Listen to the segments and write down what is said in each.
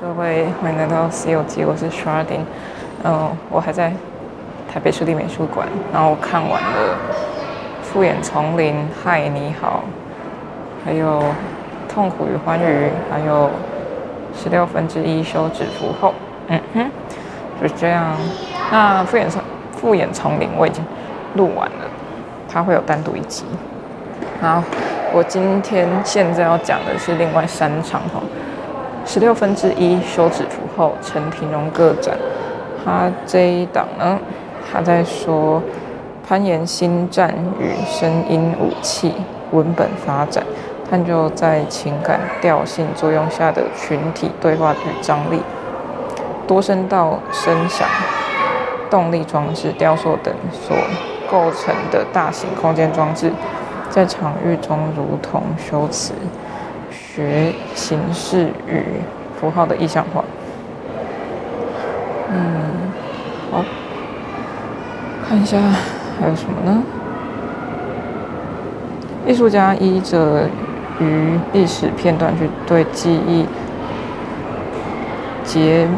各位欢迎来到《C 游记》，我是 Sharding。嗯，我还在台北市立美术馆，然后我看完了《复眼丛林》、《嗨，你好》，还有《痛苦与欢愉》，还有《十六分之一休止符后》。嗯哼，就是这样。那《复眼丛复眼丛林》我已经录完了，它会有单独一集。然后我今天现在要讲的是另外三场哈。十六分之一休止符后，陈庭蓉个展，他这一档呢，他在说攀岩心战与声音武器文本发展，探究在情感调性作用下的群体对话与张力，多声道声响、动力装置、雕塑等所构成的大型空间装置，在场域中如同修辞。学形式与符号的意象化。嗯，好，看一下还有什么呢？艺术家依着于历史片段去对记忆截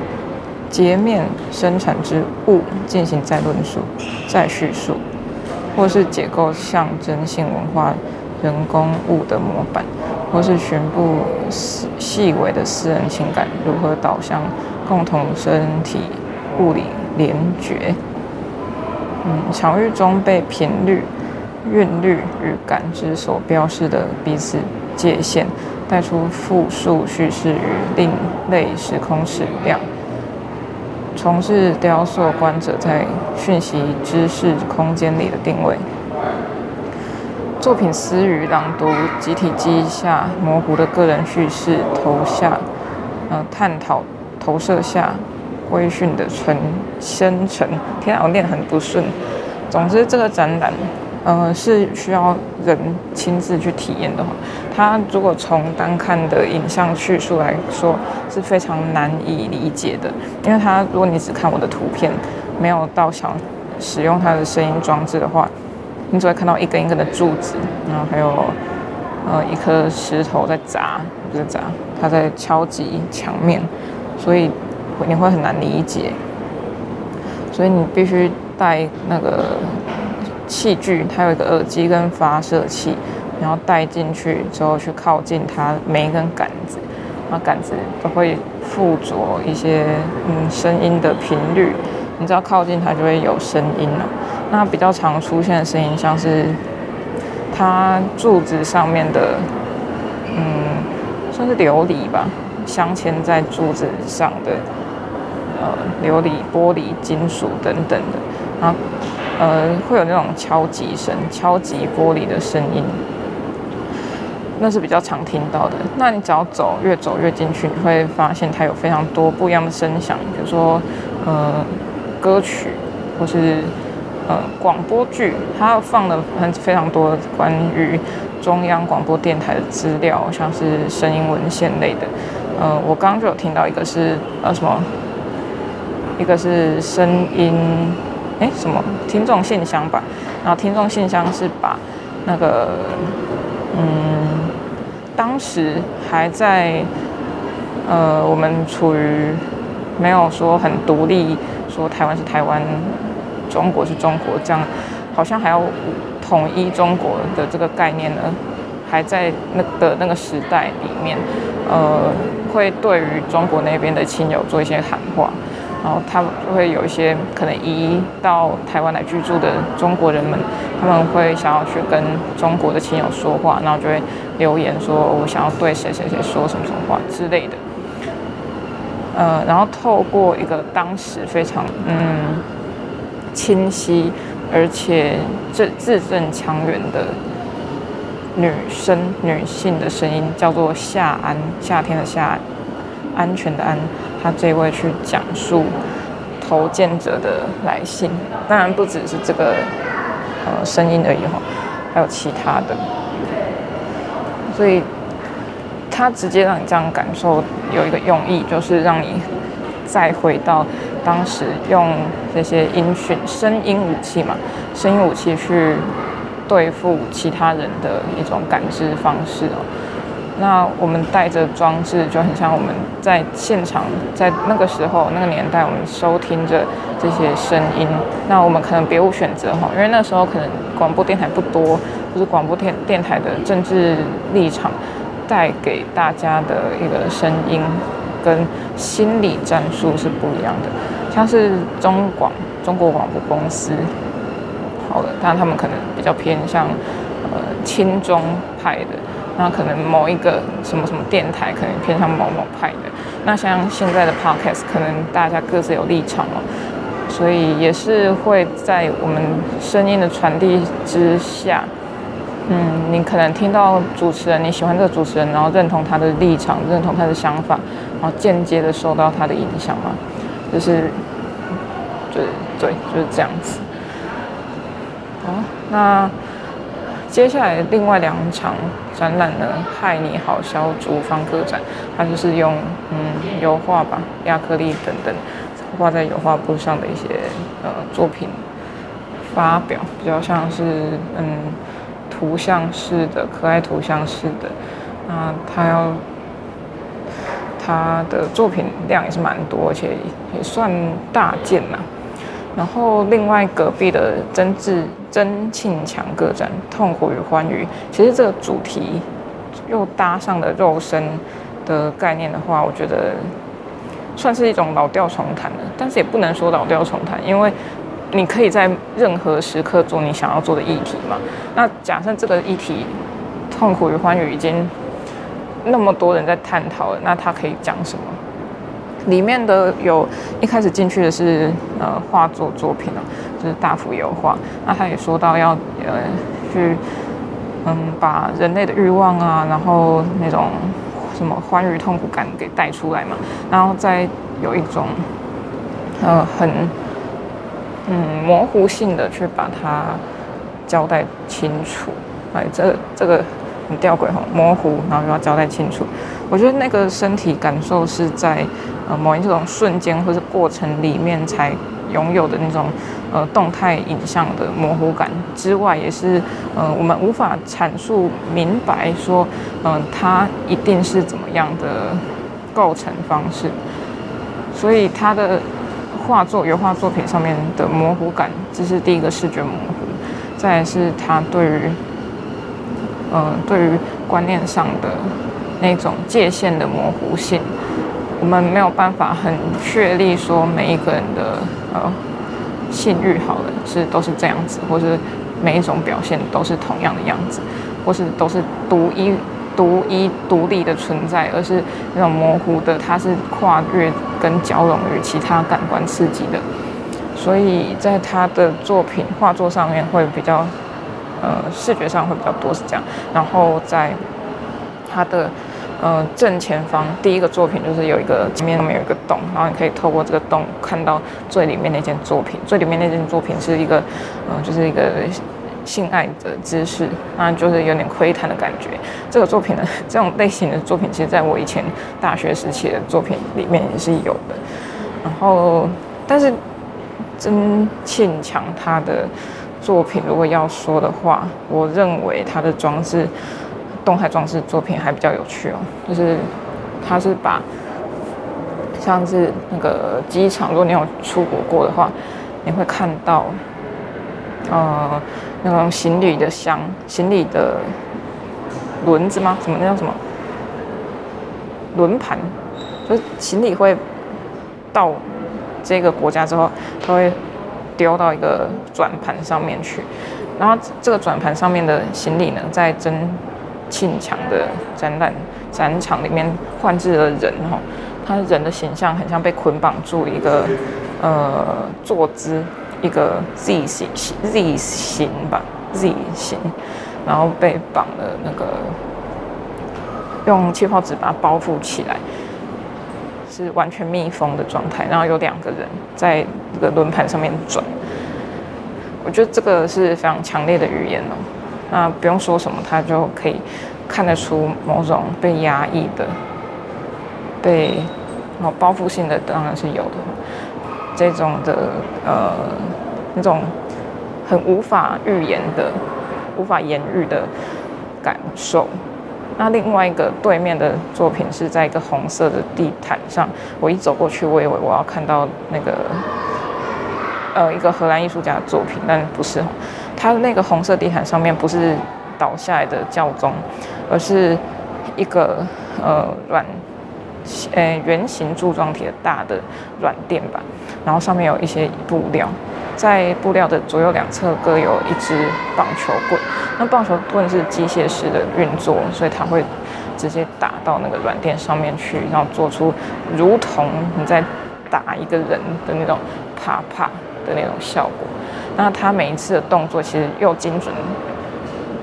截面生产之物进行再论述、再叙述，或是解构象征性文化人工物的模板。或是全部细细微的私人情感如何导向共同身体物理联觉？嗯，场域中被频率、韵律与感知所标示的彼此界限，带出复数叙事与另类时空矢量，从事雕塑观者在讯息知识空间里的定位。作品私语朗读，集体记忆下模糊的个人叙事投下，呃，探讨投射下规训的纯生成。天啊，我念很不顺。总之，这个展览，呃，是需要人亲自去体验的话，它如果从单看的影像叙述来说，是非常难以理解的。因为它，如果你只看我的图片，没有到想使用它的声音装置的话。你只会看到一根一根的柱子，然后还有呃一颗石头在砸，不是砸，它在敲击墙面，所以你会很难理解。所以你必须带那个器具，它有一个耳机跟发射器，然后带进去之后去靠近它每一根杆子，那杆子都会附着一些嗯声音的频率，你只要靠近它就会有声音了。那比较常出现的声音，像是它柱子上面的，嗯，算是琉璃吧，镶嵌在柱子上的，呃，琉璃、玻璃、金属等等的，然后呃，会有那种敲击声，敲击玻璃的声音，那是比较常听到的。那你只要走，越走越进去，你会发现它有非常多不一样的声响，比如说呃，歌曲或是。呃，广播剧，它放了很非常多关于中央广播电台的资料，像是声音文献类的。呃，我刚刚就有听到一个是呃什么，一个是声音，哎什么听众信箱吧。然后听众信箱是把那个嗯，当时还在呃我们处于没有说很独立，说台湾是台湾。中国是中国，这样好像还要统一中国的这个概念呢，还在那的那个时代里面，呃，会对于中国那边的亲友做一些喊话，然后他们会有一些可能移到台湾来居住的中国人们，他们会想要去跟中国的亲友说话，然后就会留言说，我想要对谁谁谁说什么什么话之类的，呃，然后透过一个当时非常嗯。清晰，而且字字正腔圆的女生、女性的声音，叫做夏安，夏天的夏，安全的安。她这位去讲述投件者的来信，当然不只是这个呃声音而已哈，还有其他的。所以，他直接让你这样感受，有一个用意，就是让你再回到。当时用这些音讯、声音武器嘛，声音武器去对付其他人的一种感知方式哦。那我们带着装置，就很像我们在现场，在那个时候那个年代，我们收听着这些声音。那我们可能别无选择哈，因为那时候可能广播电台不多，就是广播电电台的政治立场带给大家的一个声音跟心理战术是不一样的。像是中广中国广播公司，好的，但他们可能比较偏向呃亲中派的。那可能某一个什么什么电台可能偏向某某派的，那像现在的 podcast 可能大家各自有立场哦，所以也是会在我们声音的传递之下，嗯，你可能听到主持人，你喜欢这个主持人，然后认同他的立场，认同他的想法，然后间接的受到他的影响嘛，就是，对对，就是这样子。好，那。接下来另外两场展览呢，嗨你好小组方个展，它就是用嗯油画吧、亚克力等等画在油画布上的一些呃作品发表，比较像是嗯图像式的、可爱图像式的。那他要他的作品量也是蛮多，而且也算大件呐。然后另外隔壁的曾志曾庆强个展《痛苦与欢愉》，其实这个主题又搭上了肉身的概念的话，我觉得算是一种老调重弹了。但是也不能说老调重弹，因为你可以在任何时刻做你想要做的议题嘛。那假设这个议题《痛苦与欢愉》已经那么多人在探讨了，那他可以讲什么？里面的有一开始进去的是呃画作作品啊，就是大幅油画。那他也说到要呃去嗯把人类的欲望啊，然后那种什么欢愉痛苦感给带出来嘛，然后再有一种呃很嗯模糊性的去把它交代清楚。哎，这这个很吊诡哈，模糊然后又要交代清楚。我觉得那个身体感受是在。呃，某一种瞬间或是过程里面才拥有的那种呃动态影像的模糊感之外，也是呃我们无法阐述明白说，嗯、它一定是怎么样的构成方式。所以它的画作、油画作品上面的模糊感，这是第一个视觉模糊。再来是他对于呃对于观念上的那种界限的模糊性。我们没有办法很确立说每一个人的呃性欲好了是都是这样子，或是每一种表现都是同样的样子，或是都是独一独一独立的存在，而是那种模糊的，它是跨越跟交融于其他感官刺激的，所以在他的作品画作上面会比较呃视觉上会比较多是这样，然后在他的。呃，正前方第一个作品就是有一个前面上面有一个洞，然后你可以透过这个洞看到最里面那件作品。最里面那件作品是一个，呃，就是一个性爱的姿势，那就是有点窥探的感觉。这个作品呢，这种类型的作品，其实在我以前大学时期的作品里面也是有的。然后，但是曾庆强他的作品，如果要说的话，我认为他的装置。动态装置作品还比较有趣哦，就是他是把像是那个机场，如果你有出国过的话，你会看到呃那种行李的箱、行李的轮子吗？什么那叫什么轮盘？就是行李会到这个国家之后，它会丢到一个转盘上面去，然后这个转盘上面的行李呢，在真。庆强的展览展场里面换置了人哈，他人的形象很像被捆绑住一个呃坐姿，一个 Z 型 Z 型吧 Z 型，然后被绑了那个用气泡纸把它包覆起来，是完全密封的状态，然后有两个人在这个轮盘上面转，我觉得这个是非常强烈的语言哦。那不用说什么，他就可以看得出某种被压抑的、被哦包覆性的，当然是有的。这种的呃那种很无法预言的、无法言喻的感受，那另外一个对面的作品是在一个红色的地毯上，我一走过去，我以为我要看到那个呃一个荷兰艺术家的作品，但不是，他的那个红色地毯上面不是倒下来的教宗，而是一个呃软呃圆形柱状体的大的软垫板，然后上面有一些布料。在布料的左右两侧各有一支棒球棍，那棒球棍是机械式的运作，所以它会直接打到那个软垫上面去，然后做出如同你在打一个人的那种啪啪的那种效果。那它每一次的动作其实又精准，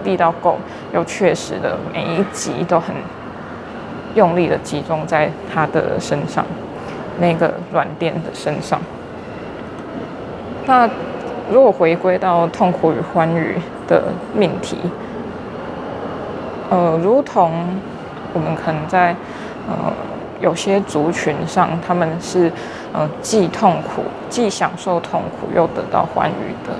力道够，又确实的每一集都很用力的集中在他的身上，那个软垫的身上。那如果回归到痛苦与欢愉的命题，呃，如同我们可能在呃有些族群上，他们是呃既痛苦既享受痛苦又得到欢愉的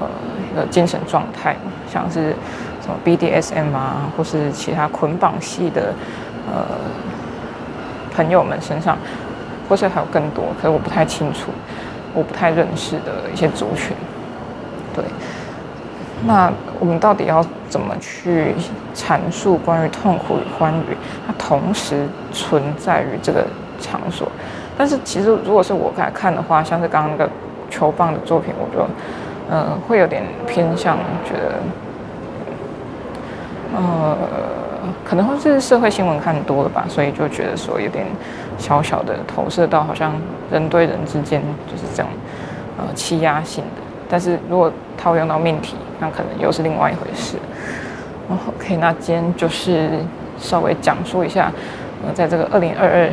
呃一个精神状态，像是什么 BDSM 啊，或是其他捆绑系的呃朋友们身上，或是还有更多，可是我不太清楚。我不太认识的一些族群，对，那我们到底要怎么去阐述关于痛苦与欢愉？它同时存在于这个场所，但是其实如果是我来看的话，像是刚刚那个球棒的作品，我就嗯、呃、会有点偏向觉得，呃。可能会是社会新闻看多了吧，所以就觉得说有点小小的投射到好像人对人之间就是这样，呃，欺压性的。但是如果套用到命题，那可能又是另外一回事。OK，那今天就是稍微讲述一下，呃，在这个二零二二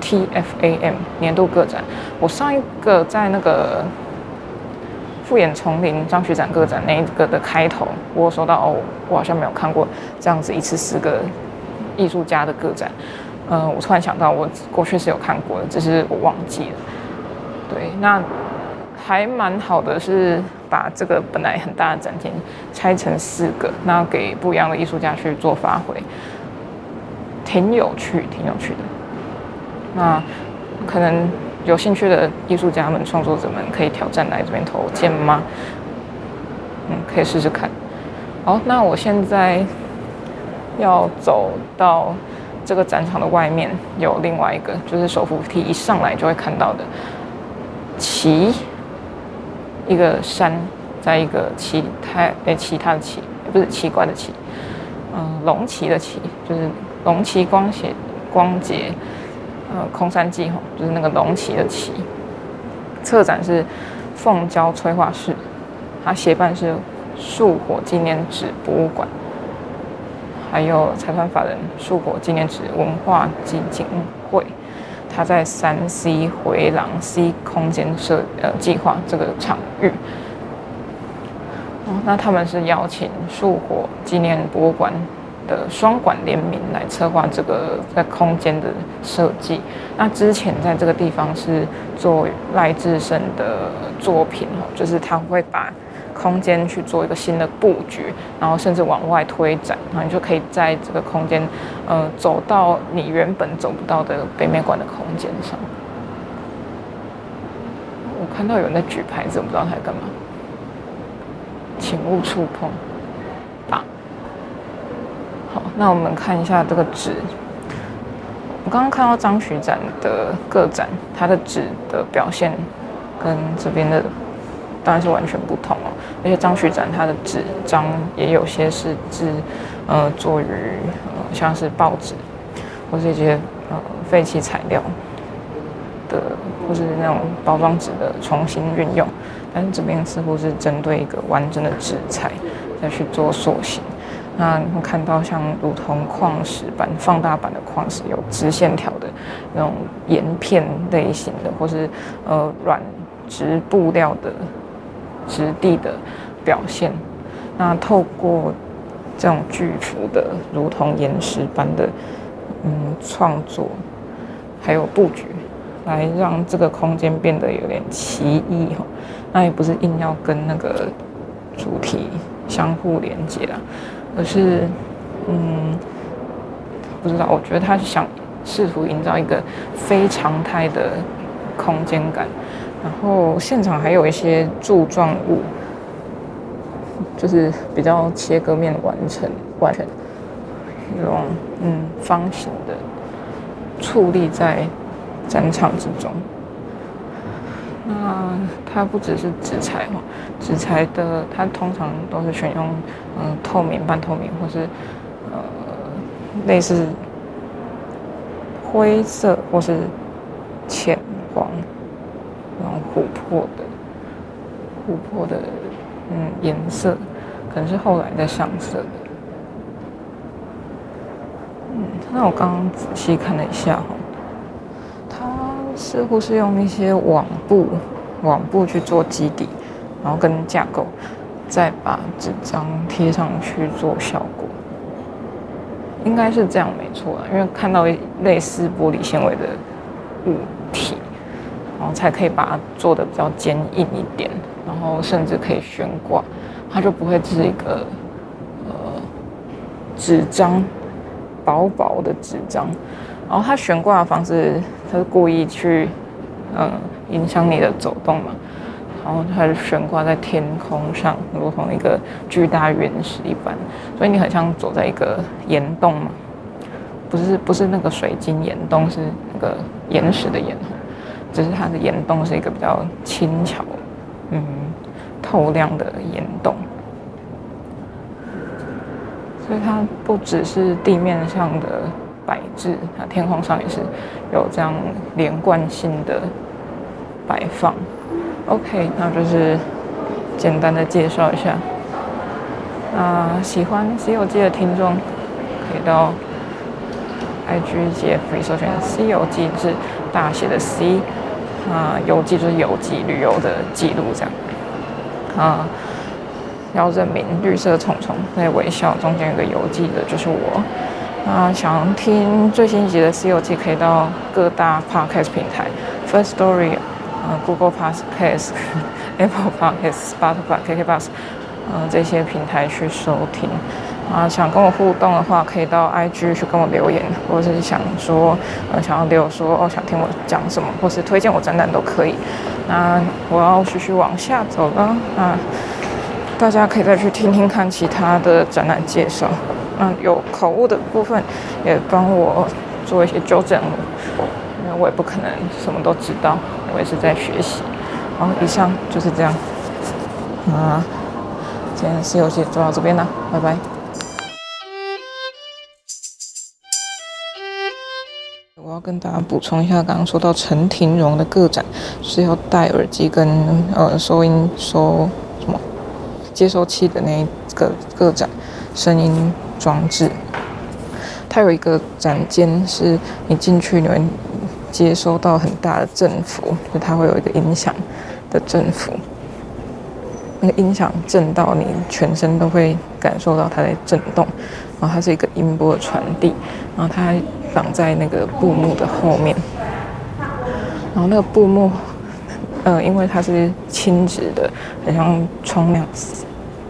TFAM 年度个展，我上一个在那个。复眼丛林张学展个展那一个的开头，我收到哦，我好像没有看过这样子一次四个艺术家的个展。嗯、我突然想到，我过去是有看过的，只是我忘记了。对，那还蛮好的，是把这个本来很大的展厅拆成四个，那给不一样的艺术家去做发挥，挺有趣，挺有趣的。那可能。有兴趣的艺术家们、创作者们可以挑战来这边投件吗？嗯，可以试试看。好，那我现在要走到这个展场的外面，有另外一个，就是手扶梯一上来就会看到的旗，一个山，在一个其他诶其他的奇，不是奇怪的奇，嗯，龙旗的旗，就是龙旗光写光节。呃，空山记吼，就是那个龙旗的旗。策展是凤娇催化室，它协办是树火纪念纸博物馆，还有财团法人树火纪念纸文化基金会。它在三 C 回廊 C 空间设呃计划这个场域。哦，那他们是邀请树火纪念博物馆。的双馆联名来策划这个在空间的设计。那之前在这个地方是做赖志胜的作品哦，就是他会把空间去做一个新的布局，然后甚至往外推展，然后你就可以在这个空间，呃，走到你原本走不到的北美馆的空间上。我看到有人在举牌子，我不知道他在干嘛，请勿触碰。好，那我们看一下这个纸。我刚刚看到张徐展的个展，它的纸的表现跟这边的当然是完全不同哦。而且张徐展它的纸张也有些是制呃做于呃像是报纸或是一些呃废弃材料的，或是那种包装纸的重新运用。但是这边似乎是针对一个完整的纸材再去做塑形。那你会看到像如同矿石般放大版的矿石，有直线条的那种岩片类型的，或是呃软质布料的质地的表现。那透过这种巨幅的如同岩石般的嗯创作，还有布局，来让这个空间变得有点奇异哈。那也不是硬要跟那个主题相互连接啊。而是，嗯，不知道，我觉得他是想试图营造一个非常态的空间感，然后现场还有一些柱状物，就是比较切割面完成完成那种嗯方形的矗立在展场之中。那它不只是纸材哦，纸材的它通常都是选用嗯透明、半透明或是呃类似灰色或是浅黄那种琥珀的琥珀的嗯颜色，可能是后来再上色的。嗯，那我刚刚仔细看了一下哈。似乎是用一些网布、网布去做基底，然后跟架构，再把纸张贴上去做效果，应该是这样没错的。因为看到类似玻璃纤维的物体，然后才可以把它做得比较坚硬一点，然后甚至可以悬挂，它就不会是一个呃纸张薄薄的纸张。然后它悬挂的方式，它是故意去，嗯，影响你的走动嘛。然后它是悬挂在天空上，如同一个巨大原石一般，所以你很像走在一个岩洞嘛。不是不是那个水晶岩洞，是那个岩石的岩，只是它的岩洞是一个比较轻巧、嗯，透亮的岩洞。所以它不只是地面上的。摆置，那天空上也是有这样连贯性的摆放。OK，那就是简单的介绍一下。啊、喜欢《西游记》的听众可以到 IG 及 FB 搜寻《C 游记》是大写的 C，啊、游记就是游记旅游的记录这样。啊、要认明绿色虫虫在微笑中间有个游记的，就是我。啊，想听最新一集的《C 游记》，可以到各大 Podcast 平台，First Story，呃，Google Podcast、Apple Podcast、Spotify、KKBox，呃，这些平台去收听。啊，想跟我互动的话，可以到 IG 去跟我留言，或者是想说，呃，想要留说哦，想听我讲什么，或是推荐我展览都可以。那我要继续往下走了，啊，大家可以再去听听看其他的展览介绍。嗯，有口误的部分也帮我做一些纠正，因为我也不可能什么都知道，我也是在学习。好，以上就是这样。啊，今天的 C 游记就到这边了，拜拜。我要跟大家补充一下，刚刚说到陈庭蓉的个展是要戴耳机跟呃收音收什么接收器的那一个个展，声音。装置，它有一个展间，是你进去你会接收到很大的振幅，就它会有一个音响的振幅，那个音响震到你全身都会感受到它在震动，然后它是一个音波的传递，然后它绑在那个布幕的后面，然后那个布幕，呃，因为它是轻质的，很像窗那样子。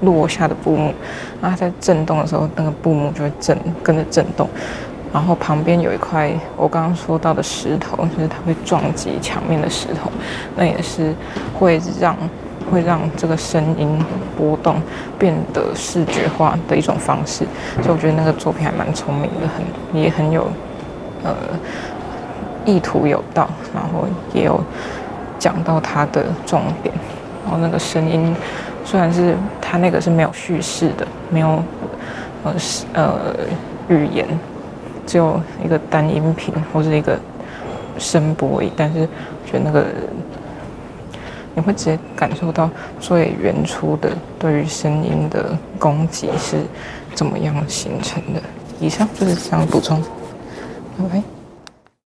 落下的布幕，然后它在震动的时候，那个布幕就会震，跟着震动。然后旁边有一块我刚刚说到的石头，就是它会撞击墙面的石头，那也是会让会让这个声音波动变得视觉化的一种方式。所以我觉得那个作品还蛮聪明的，很也很有呃意图有道，然后也有讲到它的重点，然后那个声音。虽然是它那个是没有叙事的，没有呃呃语言，只有一个单音频或者一个声波而已，但是我觉得那个你会直接感受到最原初的对于声音的攻击是怎么样形成的。以上就是这样补充，拜拜。